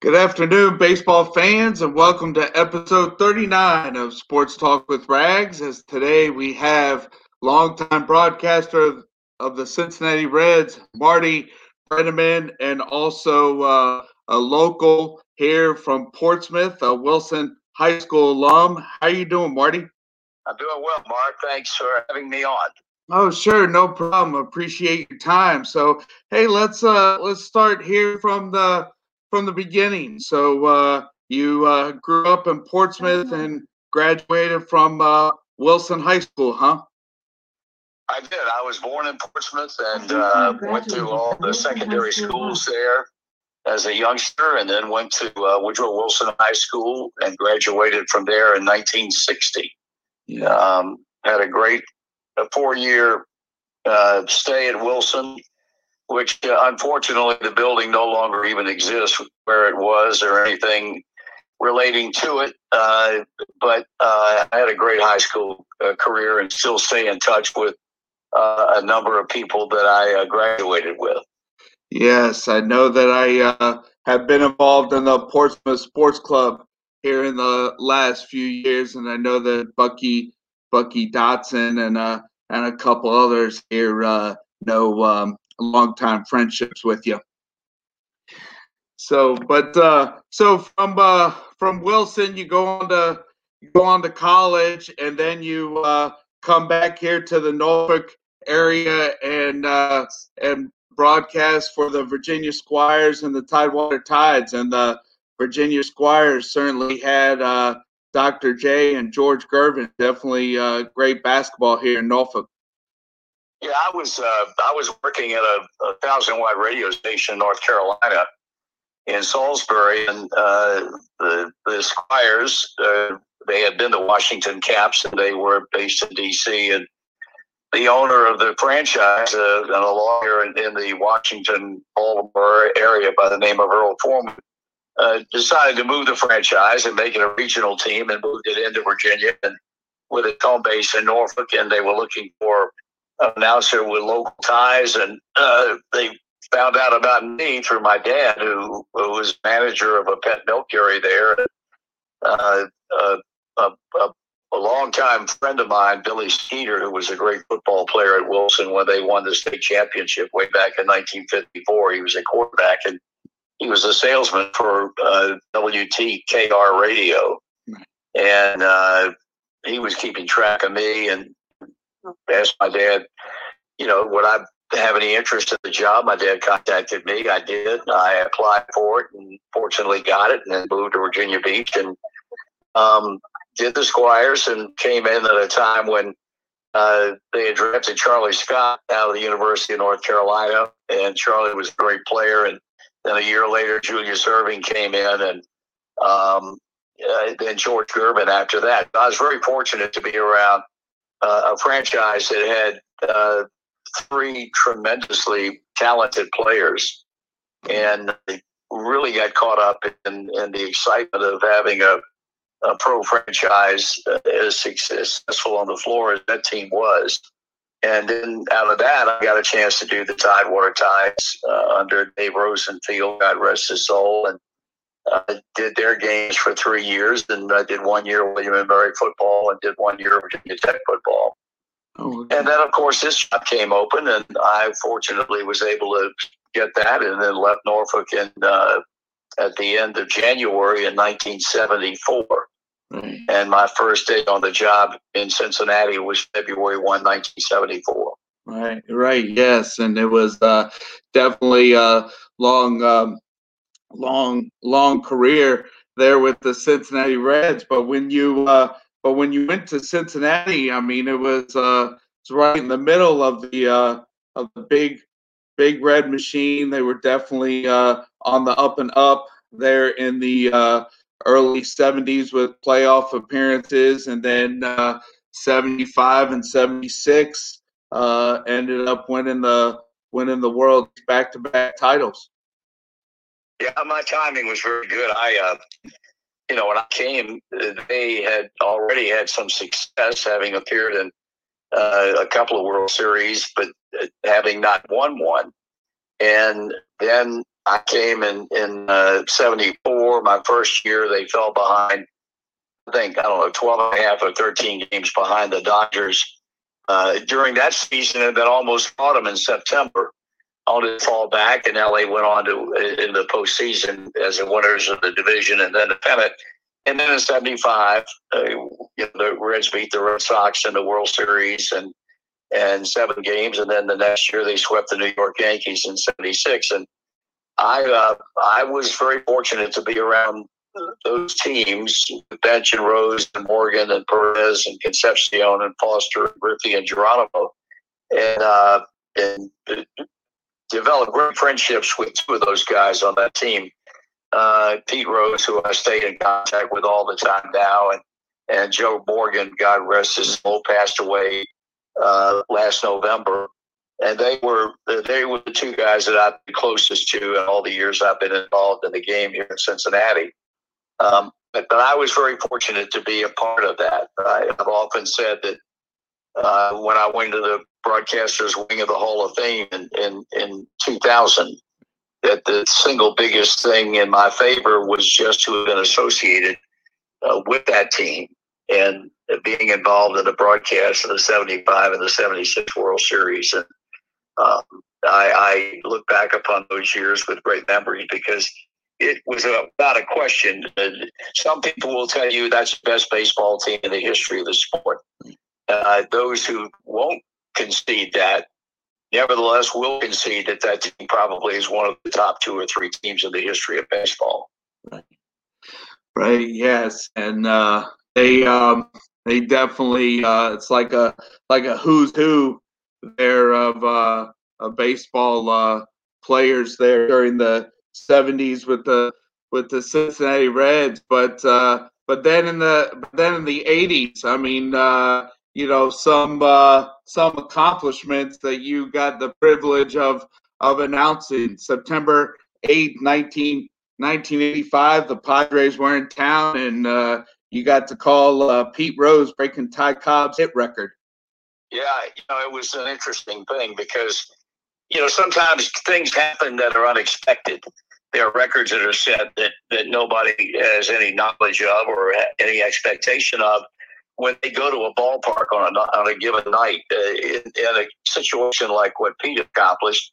Good afternoon, baseball fans, and welcome to episode 39 of Sports Talk with Rags. As today we have longtime broadcaster of, the Cincinnati Reds, Marty Brennaman, and also uh, a local here from Portsmouth, a Wilson High School alum. How are you doing, Marty? I'm doing well, Mark. Thanks for having me on. Oh, sure, no problem. Appreciate your time. So, hey, let's uh let's start here from the from the beginning. So uh, you uh, grew up in Portsmouth and graduated from uh, Wilson High School, huh? I did. I was born in Portsmouth and uh, went through all the secondary schools there as a youngster, and then went to uh, Woodrow Wilson High School and graduated from there in 1960. Yeah. Um, had a great four-year uh, stay at Wilson which uh, unfortunately the building no longer even exists where it was or anything relating to it. Uh, but uh, I had a great high school uh, career and still stay in touch with uh, a number of people that I graduated with. Yes, I know that I have been involved in the Portsmouth Sports Club here in the last few years, and I know that Bucky Bucky Dotson and and a couple others here know um, long-time friendships with you. So, but uh, so from uh, from Wilson, you go on to you go on to college, and then you uh, come back here to the Norfolk area and uh, and broadcast for the Virginia Squires and the Tidewater Tides. And the Virginia Squires certainly had uh, Dr. J and George Gervin. Definitely uh, great basketball here in Norfolk. Yeah, I was uh, I was working at a, a thousand watt radio station in North Carolina in Salisbury, and uh, the the Squires uh, they had been the Washington Caps, and they were based in D.C. and the owner of the franchise uh, and a lawyer in, in, the Washington Baltimore area by the name of Earl Foreman uh, decided to move the franchise and make it a regional team and moved it into Virginia and with its home base in Norfolk, and they were looking for announcer with local ties, and uh, they found out about me through my dad, who, who was manager of a pet milk dairy there. Uh, uh, a, a, a longtime friend of mine, Billy Skeeter, who was a great football player at Wilson when they won the state championship way back in 1954. He was a quarterback, and he was a salesman for uh, WTKR radio. And uh, he was keeping track of me and asked my dad, you know, would I have any interest in the job? My dad contacted me. I did. I applied for it and fortunately got it and then moved to Virginia Beach and um, did the Squires and came in at a time when uh, they had drafted Charlie Scott out of the University of North Carolina. And Charlie was a great player. And then a year later, Julius Erving came in and um, uh, then George Gervin after that. I was very fortunate to be around uh, a franchise that had uh, three tremendously talented players, and really got caught up in, in the excitement of having a, a pro franchise uh, as successful on the floor as that team was. And then out of that, I got a chance to do the Tidewater Tides uh, under Dave Rosenfield, God rest his soul, and I did their games for three years, and I did one year William and Mary football, and did one year Virginia Tech football. Oh, okay. And then, of course, this job came open, and I fortunately was able to get that, and then left Norfolk in, uh, at the end of January in 1974. Right. And my first day on the job in Cincinnati was February 1, 1974. Right, right, yes, and it was uh, definitely a long um, long long career there with the Cincinnati Reds. But when you uh, but when you went to Cincinnati, I mean, it was uh, it's right in the middle of the uh, of the big big red machine. They were definitely uh, on the up and up there in the uh, early 70s with playoff appearances, and then uh, 75 and 76 uh, ended up winning the winning the world back to back titles. Yeah, my timing was very good. I, uh, you know, when I came, they had already had some success, having appeared in uh, a couple of World Series, but uh, having not won one. And then I came in in uh, 74, my first year, they fell behind, I think, I don't know, 12 and a half or 13 games behind the Dodgers. Uh, during that season, and then almost fought them in September. Only to fall back, and LA went on to in the postseason as the winners of the division and then the pennant. And then in '75, uh, you know, the Reds beat the Red Sox in the World Series and and seven games, and then the next year they swept the New York Yankees in '76. And I uh, I was very fortunate to be around those teams, Bench and Rose and Morgan and Perez and Concepcion and Foster and Griffey and Geronimo, and uh, and developed great friendships with two of those guys on that team. Uh, Pete Rose, who I stay in contact with all the time now, and and Joe Morgan, God rest his soul, passed away uh, last November and they were they were the two guys that I've been closest to in all the years I've been involved in the game here in Cincinnati. Um, but, but I was very fortunate to be a part of that. I, have often said that uh, when I went to the broadcasters wing of the Hall of Fame in, in, in 2000, that the single biggest thing in my favor was just to have been associated uh, with that team and being involved in the broadcast of the 75 and the 76 World Series. And um, I, I, look back upon those years with great memories because it was about a question. Some people will tell you that's the best baseball team in the history of the sport. Uh, those who won't concede that, nevertheless, will concede that that team probably is one of the top two or three teams in the history of baseball. Right. Right. Yes, and uh, they um, they definitely uh, it's like a like a who's who there of uh, uh, baseball uh, players there during the 70s with the with the Cincinnati Reds, but uh, but then in the then in the 80s, I mean, uh, you know, some uh, some accomplishments that you got the privilege of of announcing. September 8, 19, 1985, the Padres were in town, and uh, you got to call uh, Pete Rose breaking Ty Cobb's hit record. Yeah, you know, it was an interesting thing because, you know, sometimes things happen that are unexpected. There are records that are set that, that nobody has any knowledge of or any expectation of when they go to a ballpark on a, on a given night. Uh, in, in a situation like what Pete accomplished,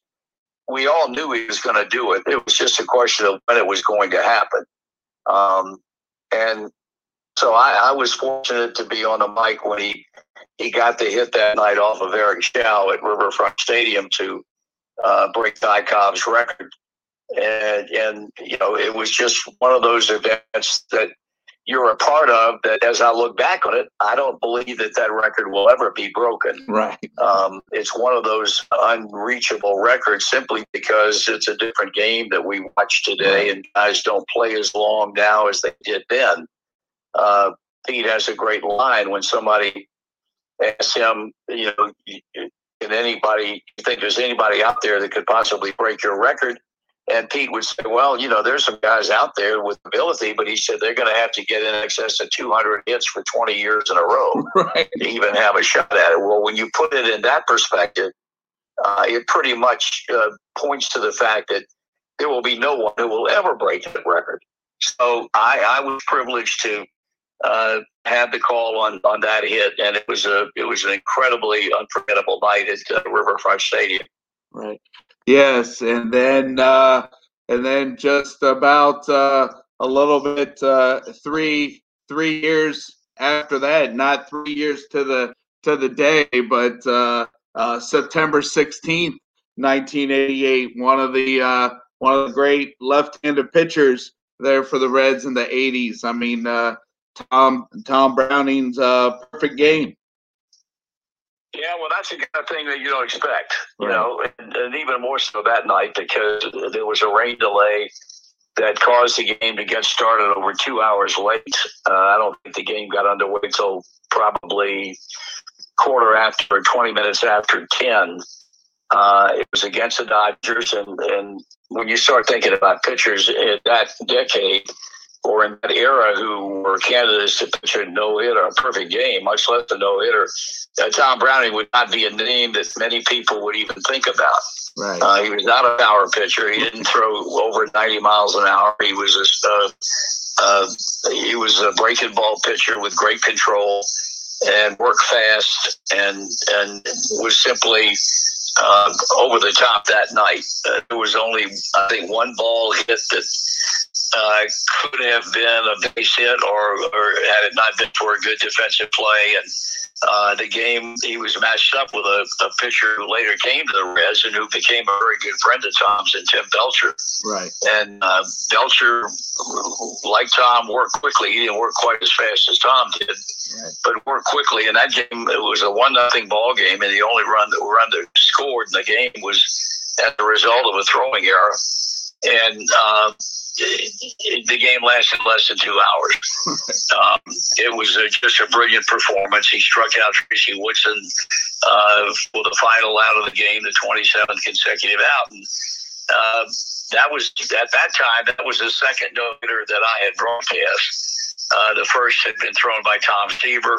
we all knew he was going to do it. It was just a question of when it was going to happen. Um, and so I, I was fortunate to be on the mic when he he got the hit that night off of Eric Show at Riverfront Stadium to uh, break Cobb's record. And, and, you know, it was just one of those events that you're a part of that as I look back on it, I don't believe that that record will ever be broken. Right. Um, it's one of those unreachable records simply because it's a different game that we watch today and guys don't play as long now as they did then. Uh, Pete has a great line when somebody asks him, you know, can anybody you think there's anybody out there that could possibly break your record? And Pete would say, well, you know, there's some guys out there with ability, but he said they're going to have to get in excess of 200 hits for 20 years in a row right. to even have a shot at it. Well, when you put it in that perspective, uh, it pretty much uh, points to the fact that there will be no one who will ever break that record. So I, I was privileged to uh, had the call on on that hit, and it was a it was an incredibly unforgettable night at uh, Riverfront Stadium. Right. Yes, and then uh, and then just about uh, a little bit uh, three three years after that, not three years to the to the day, but uh, uh, September sixteenth, nineteen eighty eight. One of the uh, one of the great left-handed pitchers there for the Reds in the eighties. I mean, uh, Tom Tom Browning's uh, perfect game. Yeah, well, that's the kind of thing that you don't expect, you right. know, and, and, even more so that night because there was a rain delay that caused the game to get started over two hours late. Uh, I don't think the game got underway until probably quarter after or 20 minutes after 10. Uh, it was against the Dodgers, and, and when you start thinking about pitchers in that decade, or in that era who were candidates to pitch a no hitter, a perfect game, much less a no hitter, uh, Tom Browning would not be a name that many people would even think about. Right. Uh, he was not a power pitcher. He didn't throw over 90 miles an hour. He was a uh, uh, he was a breaking ball pitcher with great control and worked fast and and was simply uh, over the top that night. Uh, there was only, I think, one ball hit that uh, could have been a base hit, or, or had it not been for a good defensive play. And uh, the game, he was matched up with a, a pitcher who later came to the Reds and who became a very good friend of Tom's and Tim Belcher. Right. And uh, Belcher, like Tom, worked quickly. He didn't work quite as fast as Tom did, Right. but worked quickly. And that game, it was a one nothing ball game, and the only run that run that scored in the game was as a result of a throwing error. And uh, the game lasted less than two hours. Um, it was a, just a brilliant performance. He struck out Tracy Woodson uh, for the final out of the game, the 27th consecutive out. And, uh, that was at that time. That was the second no hitter that I had broadcast. Uh, the first had been thrown by Tom Seaver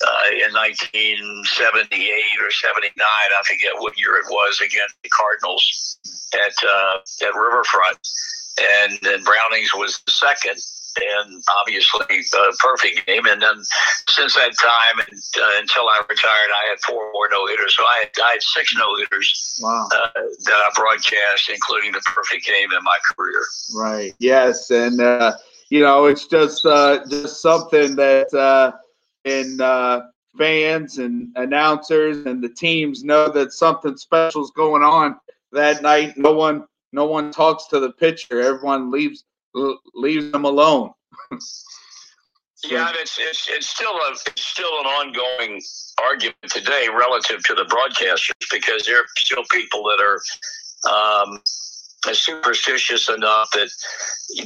uh, in 1978 or 79. I forget what year it was against the Cardinals at uh, at Riverfront, and then Brownings was the second. And obviously, a perfect game. And then since that time and, uh, until I retired, I had four more no hitters. So I had, I had six no hitters Wow. uh, that I broadcast, including the perfect game in my career. Right. Yes, and uh, you know, it's just uh, just something that uh, in uh, fans and announcers and the teams know that something special is going on that night. No one, no one talks to the pitcher. Everyone leaves leaves them alone. Yeah, it's, it's it's still a it's still an ongoing argument today relative to the broadcasters because there are still people that are um, superstitious enough that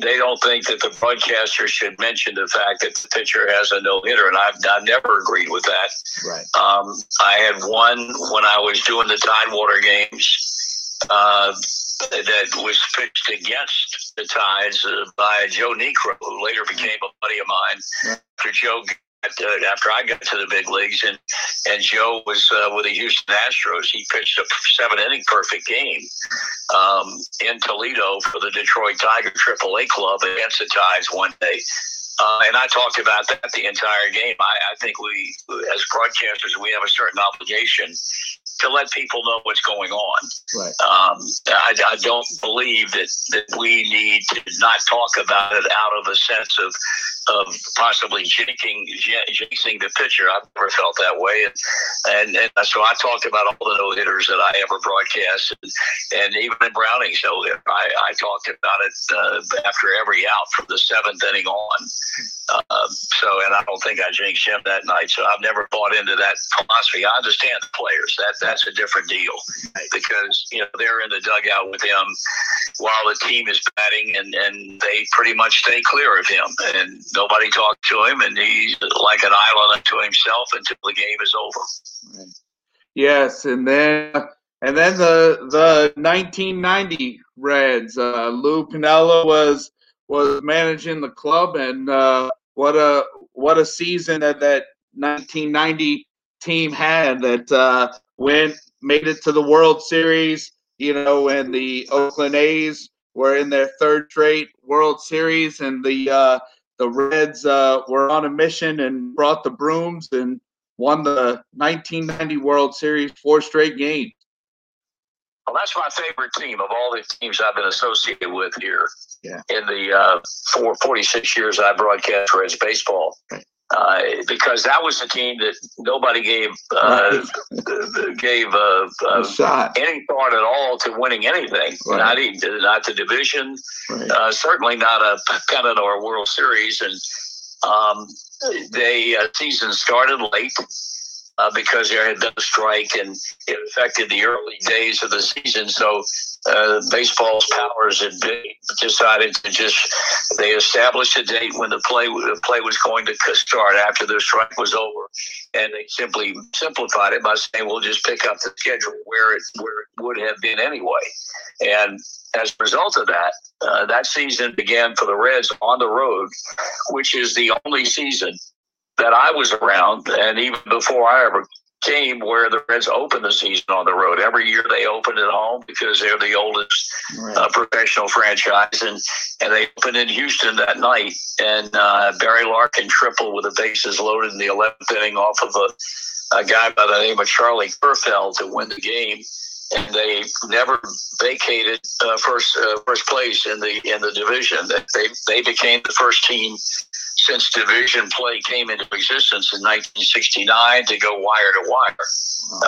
they don't think that the broadcaster should mention the fact that the pitcher has a no hitter, and I've I've never agreed with that. Right. Um, I had one when I was doing the Tidewater games uh, that was pitched against the Tides uh, by Joe Niekro, who later became a buddy of mine. After Joe, got, uh, after I got to the big leagues, and and Joe was uh, with the Houston Astros, he pitched a seven inning perfect game um, in Toledo for the Detroit Tiger AAA club against the Tides one day. Uh, and I talked about that the entire game. I, I think we, as broadcasters, we have a certain obligation to let people know what's going on. Right. Um, I, I don't believe that, that we need to not talk about it out of a sense of of possibly jinxing, the pitcher. I've never felt that way, and, and and so I talked about all the no hitters that I ever broadcast, and, and even in Browning's no hitter, I, I talked about it uh, after every out from the seventh inning on. Uh, so, and I don't think I jinxed him that night. So I've never bought into that philosophy. I understand the players. That that's a different deal because you know they're in the dugout with him while the team is batting, and and they pretty much stay clear of him, and nobody talks to him, and he's like an island unto himself until the game is over. Yes, and then and then the the 1990 Reds. Uh, Lou Piniella was was managing the club, and uh, what a what a season that that 1990 team had that uh, went made it to the World Series. You know, and the Oakland A's were in their third straight World Series, and the uh, the Reds uh, were on a mission and brought the brooms and won the 1990 World Series four straight games. Well, that's my favorite team of all the teams I've been associated with here Yeah. in the uh, four, 46 years I broadcast Reds baseball. Right. Uh, because that was the team that nobody gave uh, gave uh, A uh, any thought at all to winning anything. Right. Not even, not the division, Right. uh, certainly not a pennant or a World Series. And um, they uh, season started late uh, because there had been a strike and it affected the early days of the season. So uh, baseball's powers had decided to just they established a date when the play the play was going to start after the strike was over, and they simply simplified it by saying we'll just pick up the schedule where it where it would have been anyway. And as a result of that, uh, that season began for the Reds on the road, which is the only season that I was around, and even before I ever came, where the Reds opened the season on the road. Every year they opened at home because they're the oldest right. uh, professional franchise, and and they opened in Houston that night. And uh, Barry Larkin tripled with the bases loaded in the 11th inning off of a, a guy by the name of Charlie Kerfeld to win the game and they never vacated uh, first uh, first place in the in the division. They they became the first team since division play came into existence in 1969 to go wire to wire.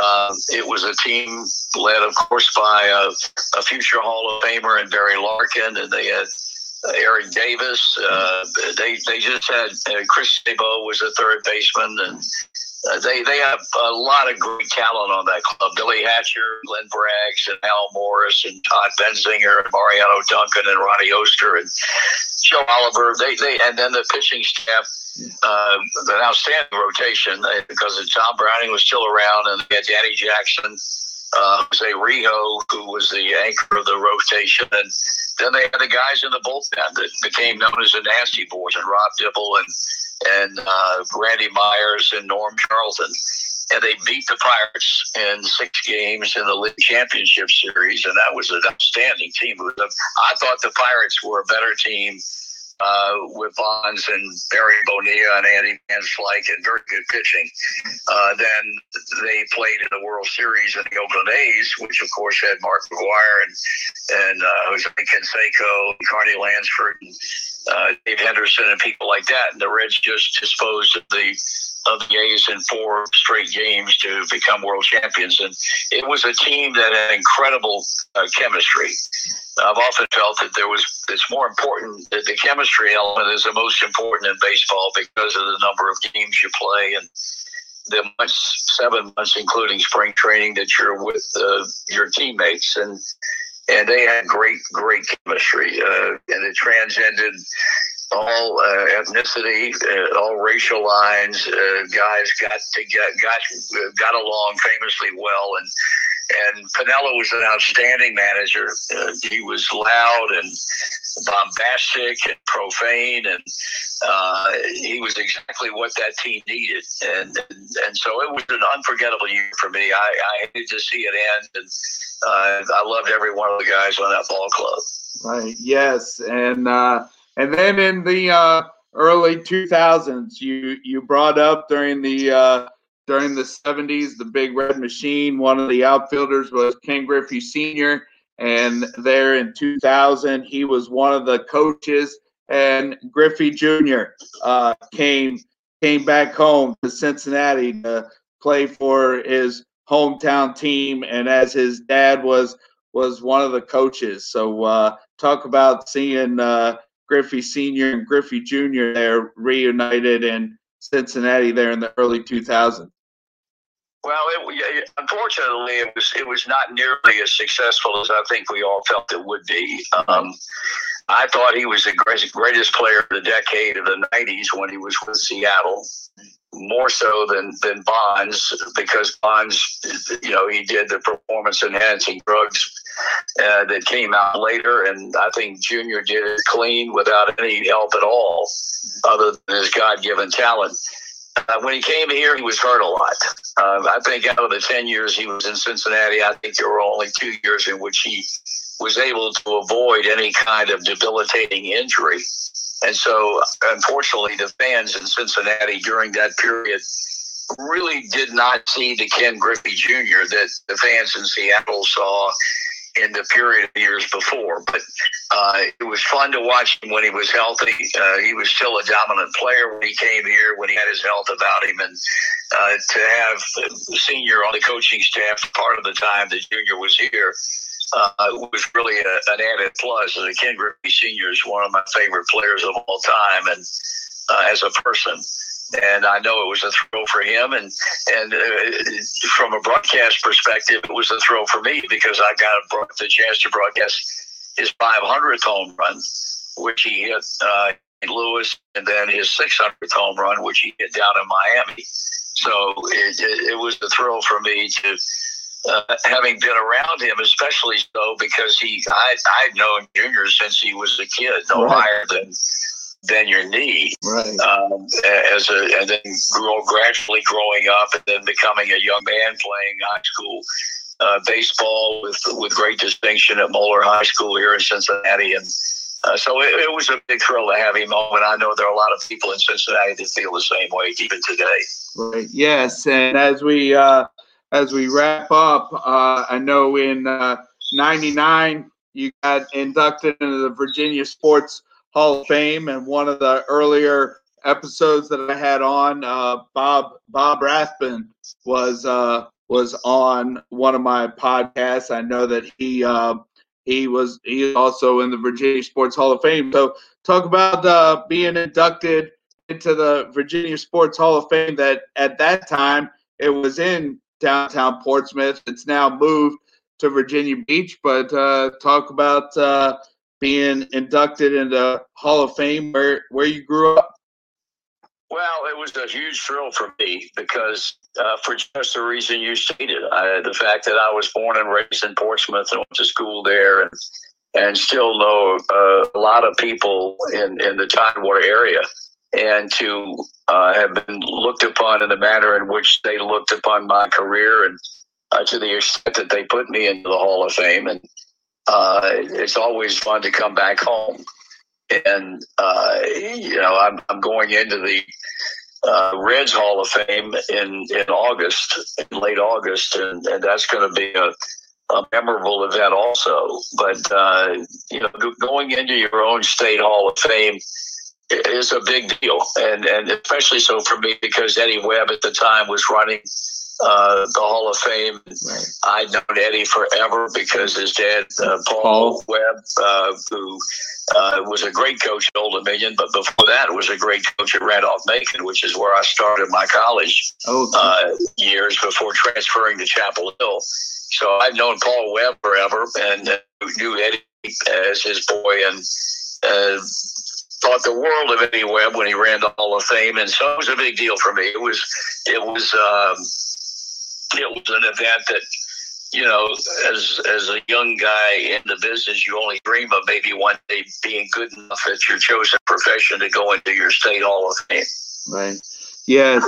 Uh, it was a team led, of course, by a, a, future Hall of Famer and Barry Larkin, and they had Eric Davis. Uh, they they just had uh, Chris Sabo was a third baseman, and uh, they they have a lot of great talent on that club. Billy Hatcher, Glenn Braggs, and Hal Morris, and Todd Benzinger, and Mariano Duncan, and Ronnie Oester, and Joe Oliver. They they and then the pitching staff. Uh, an outstanding rotation uh, because Tom Browning was still around, and they had Danny Jackson, uh, Jose Rijo, who was the anchor of the rotation, and then they had the guys in the bullpen that became known as the Nasty Boys, and Rob Dibble and and uh, Randy Myers and Norm Charlton. And they beat the Pirates in six games in the league championship series, and that was an outstanding team. I thought the Pirates were a better team uh, with Bonds and Barry Bonilla and Andy Van Slyke and very good pitching. Uh, then they played in the World Series in the Oakland A's, which of course had Mark McGwire and and uh, Jose Canseco, and Carney Lansford, and uh, Dave Henderson, and people like that. And the Reds just disposed of the of the A's in four straight games to become world champions. And it was a team that had incredible uh, chemistry. I've often felt that there was it's more important that the chemistry element is the most important in baseball because of the number of games you play and the months, seven months, including spring training, that you're with uh, your teammates and and they had great, great chemistry, uh, and it transcended all uh, ethnicity, uh, all racial lines. Uh, guys got to get got got along famously well, and and Piniella was an outstanding manager. Uh, he was loud and bombastic and profane, and uh, he was exactly what that team needed. And, and, and so it was an unforgettable year for me. I, I hated to see it end, and uh, I loved every one of the guys on that ball club. Right. Yes, and and then in the uh, early 2000s, you you brought up during the uh, during the 70s the Big Red Machine. One of the outfielders was Ken Griffey Sr. And there in 2000, he was one of the coaches. And Griffey Jr. Uh, came came back home to Cincinnati to play for his hometown team, and as his dad was was one of the coaches. So uh, talk about seeing uh, Griffey Senior and Griffey Junior there reunited in Cincinnati there in the early 2000s. Well, it, unfortunately, it was it was not nearly as successful as I think we all felt it would be. Um, I thought he was the greatest, greatest player of the decade of the '90s when he was with Seattle more so than than Bonds because Bonds, you know, he did the performance enhancing drugs uh, that came out later, and I think Junior did it clean without any help at all, other than his God given talent. Uh, when he came here, he was hurt a lot. Uh, I think out of the 10 years he was in Cincinnati, I think there were only two years in which he was able to avoid any kind of debilitating injury. And so, unfortunately, the fans in Cincinnati during that period really did not see the Ken Griffey Jr. that the fans in Seattle saw in the period of years before. But uh, it was fun to watch him when he was healthy. Uh, he was still a dominant player when he came here, when he had his health about him. And uh, to have senior on the coaching staff part of the time that junior was here uh, was really a, an added plus. And Ken Griffey Sr. is one of my favorite players of all time, and uh, as a person. And I know it was a thrill for him, and and uh, from a broadcast perspective, it was a thrill for me because I got the chance to broadcast his 500th home run, which he hit uh, in Lewis, and then his 600th home run, which he hit down in Miami. So it, it, it was a thrill for me to uh, having been around him, especially so because he, I, I'd known Junior since he was a kid, no right. higher than than your knee. Right. Um, as a, and then grow, gradually growing up and then becoming a young man playing high school uh, baseball with with great distinction at Moeller High School here in Cincinnati, and uh, so it, it, was a big thrill to have him on. And I know there are a lot of people in Cincinnati that feel the same way even today. Right. Yes, and as we uh, as we wrap up, uh, I know in '99 uh, you got inducted into the Virginia Sports Hall of Fame, and one of the earlier episodes that I had on, uh, Bob Bob Rathbun was uh, was on one of my podcasts. I know that he uh, he was he also in the Virginia Sports Hall of Fame. So talk about uh, being inducted into the Virginia Sports Hall of Fame. That at that time it was in downtown Portsmouth. It's now moved to Virginia Beach. But uh, talk about uh, being inducted into Hall of Fame where where you grew up. Well, it was a huge thrill for me because uh, for just the reason you stated, I, the fact that I was born and raised in Portsmouth and went to school there, and and still know uh, a lot of people in in the Tidewater area, and to uh, have been looked upon in the manner in which they looked upon my career, and uh, to the extent that they put me into the Hall of Fame, and uh, it's always fun to come back home. And, uh, you know, I'm, I'm going into the uh, Reds Hall of Fame in, in August, in late August, and, and that's going to be a, a memorable event also. But, uh, you know, going into your own state Hall of Fame is a big deal. And, and especially so for me because Eddie Webb at the time was running uh, the Hall of Fame. Right. I'd known Eddie forever because his dad, uh, Paul, Paul, Webb, uh, who uh, was a great coach at Old Dominion, but before that was a great coach at Randolph Macon, which is where I started my college oh, uh, years before transferring to Chapel Hill. So I've known Paul Webb forever and uh, knew Eddie as his boy and thought the world of Eddie Webb when he ran the Hall of Fame, and so it was a big deal for me. It was, it was, um, it was an event that you know, as as a young guy in the business, you only dream of maybe one day being good enough at your chosen profession to go into your state hall of fame. Right. Yes,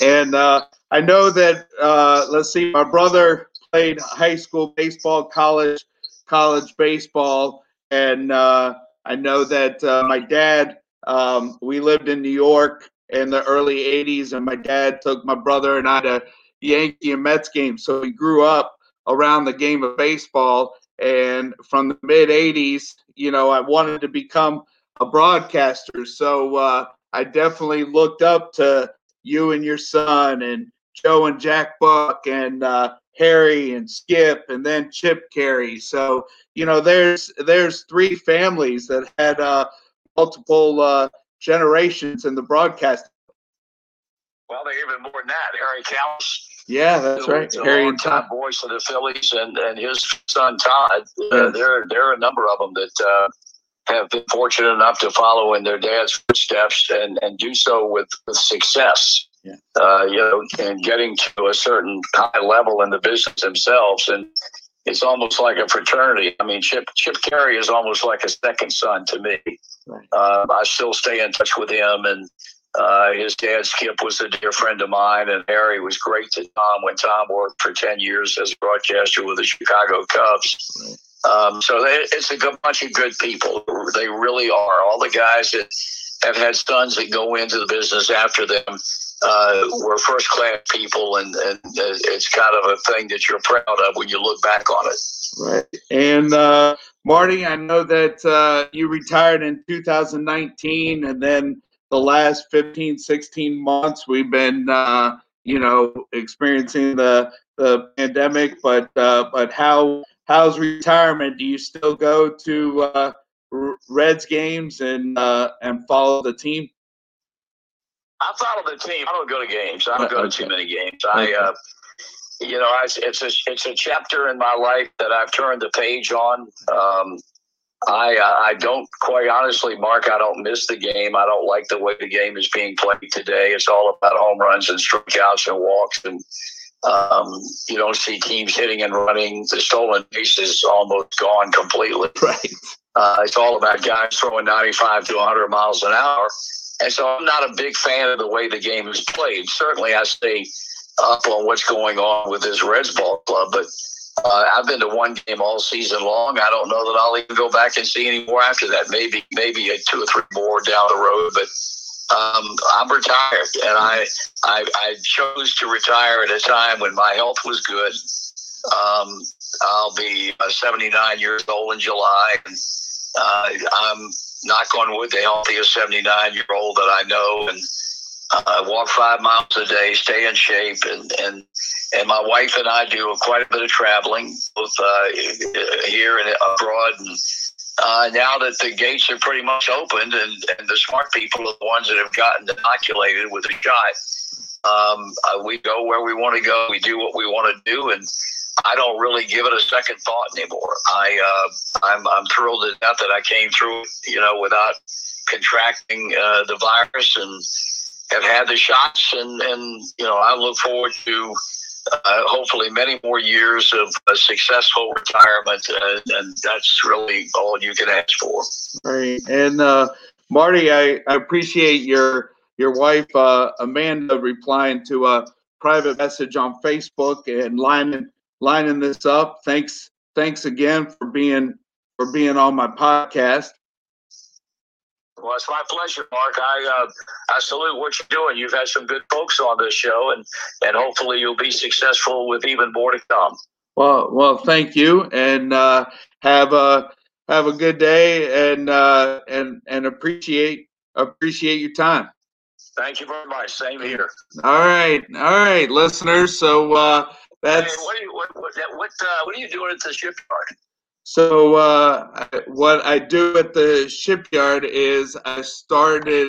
and uh, I know that. Uh, let's see, my brother played high school baseball, college college baseball, and uh, I know that uh, my dad. Um, we lived in New York in the early '80s, and my dad took my brother and I to Yankee and Mets games. So he grew up around the game of baseball. And from the mid 80s, you know, I wanted to become a broadcaster. So uh, I definitely looked up to you and your son and Joe and Jack Buck and uh, Harry and Skip and then Chip Caray. So you know, there's there's three families that had uh, multiple uh, generations in the broadcast. Well, they're even more than that. Harry Kalas yeah, that's right. Harry and Todd voice of the Phillies, and, and his son Todd. Uh, there, there are a number of them that uh, have been fortunate enough to follow in their dad's footsteps and, and do so with, with success. Yeah. Uh, you know, and getting to a certain high level in the business themselves, and it's almost like a fraternity. I mean, Chip Chip Caray is almost like a second son to me. Right. Uh, I still stay in touch with him, and uh, his dad, Skip, was a dear friend of mine, and Harry was great to Tom when Tom worked for 10 years as a broadcaster with the Chicago Cubs. Um, so they, it's a good bunch of good people. They really are. All the guys that have had sons that go into the business after them uh, were first class people, and, and it's kind of a thing that you're proud of when you look back on it. Right. And uh, Marty, I know that uh, you retired in 2019, and then the last 15, 16 months, we've been, uh, you know, experiencing the the pandemic. But uh, but how how's retirement? Do you still go to uh, Reds games and uh, and follow the team? I follow the team. I don't go to games. I don't go to too many games. I, uh, you know, I, it's a it's a chapter in my life that I've turned the page on. Um, I uh, I don't quite honestly, Mark. I don't miss the game. I don't like the way the game is being played today. It's all about home runs and strikeouts and walks and Um, you don't see teams hitting and running. The stolen base is almost gone completely. Right. Uh, it's all about guys throwing 95 to 100 miles an hour. And so I'm not a big fan of the way the game is played. Certainly, I stay up on what's going on with this Reds ball club, but uh, I've been to one game all season long. I don't know that I'll even go back and see any more after that. Maybe maybe a two or three more down the road, but um, I'm retired, and I, I I chose to retire at a time when my health was good. Um, I'll be uh, 79 years old in July, and uh, I'm knock on wood the healthiest 79 year old that I know, and uh, I walk five miles a day, stay in shape, and and and my wife and I do quite a bit of traveling, both uh, here and abroad. And uh, now that the gates are pretty much opened, and, and the smart people are the ones that have gotten inoculated with a shot, um, uh, we go where we want to go. We do what we want to do, and I don't really give it a second thought anymore. I uh, I'm I'm thrilled death that I came through, you know, without contracting uh, the virus and have had the shots, and and you know, I look forward to uh, hopefully many more years of a successful retirement, uh, and that's really all you can ask for. Right, and uh, Marty, I, I appreciate your your wife uh, Amanda replying to a private message on Facebook and lining lining this up. Thanks, thanks again for being for being on my podcast. Well, it's my pleasure, Mark. I uh, I salute what you're doing. You've had some good folks on this show, and and hopefully you'll be successful with even more to come. Well, well, thank you, and uh, have a have a good day, and uh, and and appreciate appreciate your time. Thank you very much. Same here. All right, all right, listeners. So uh, that's hey, what are you what what, what, uh, what are you doing at the shipyard? So uh, what I do at the shipyard is I started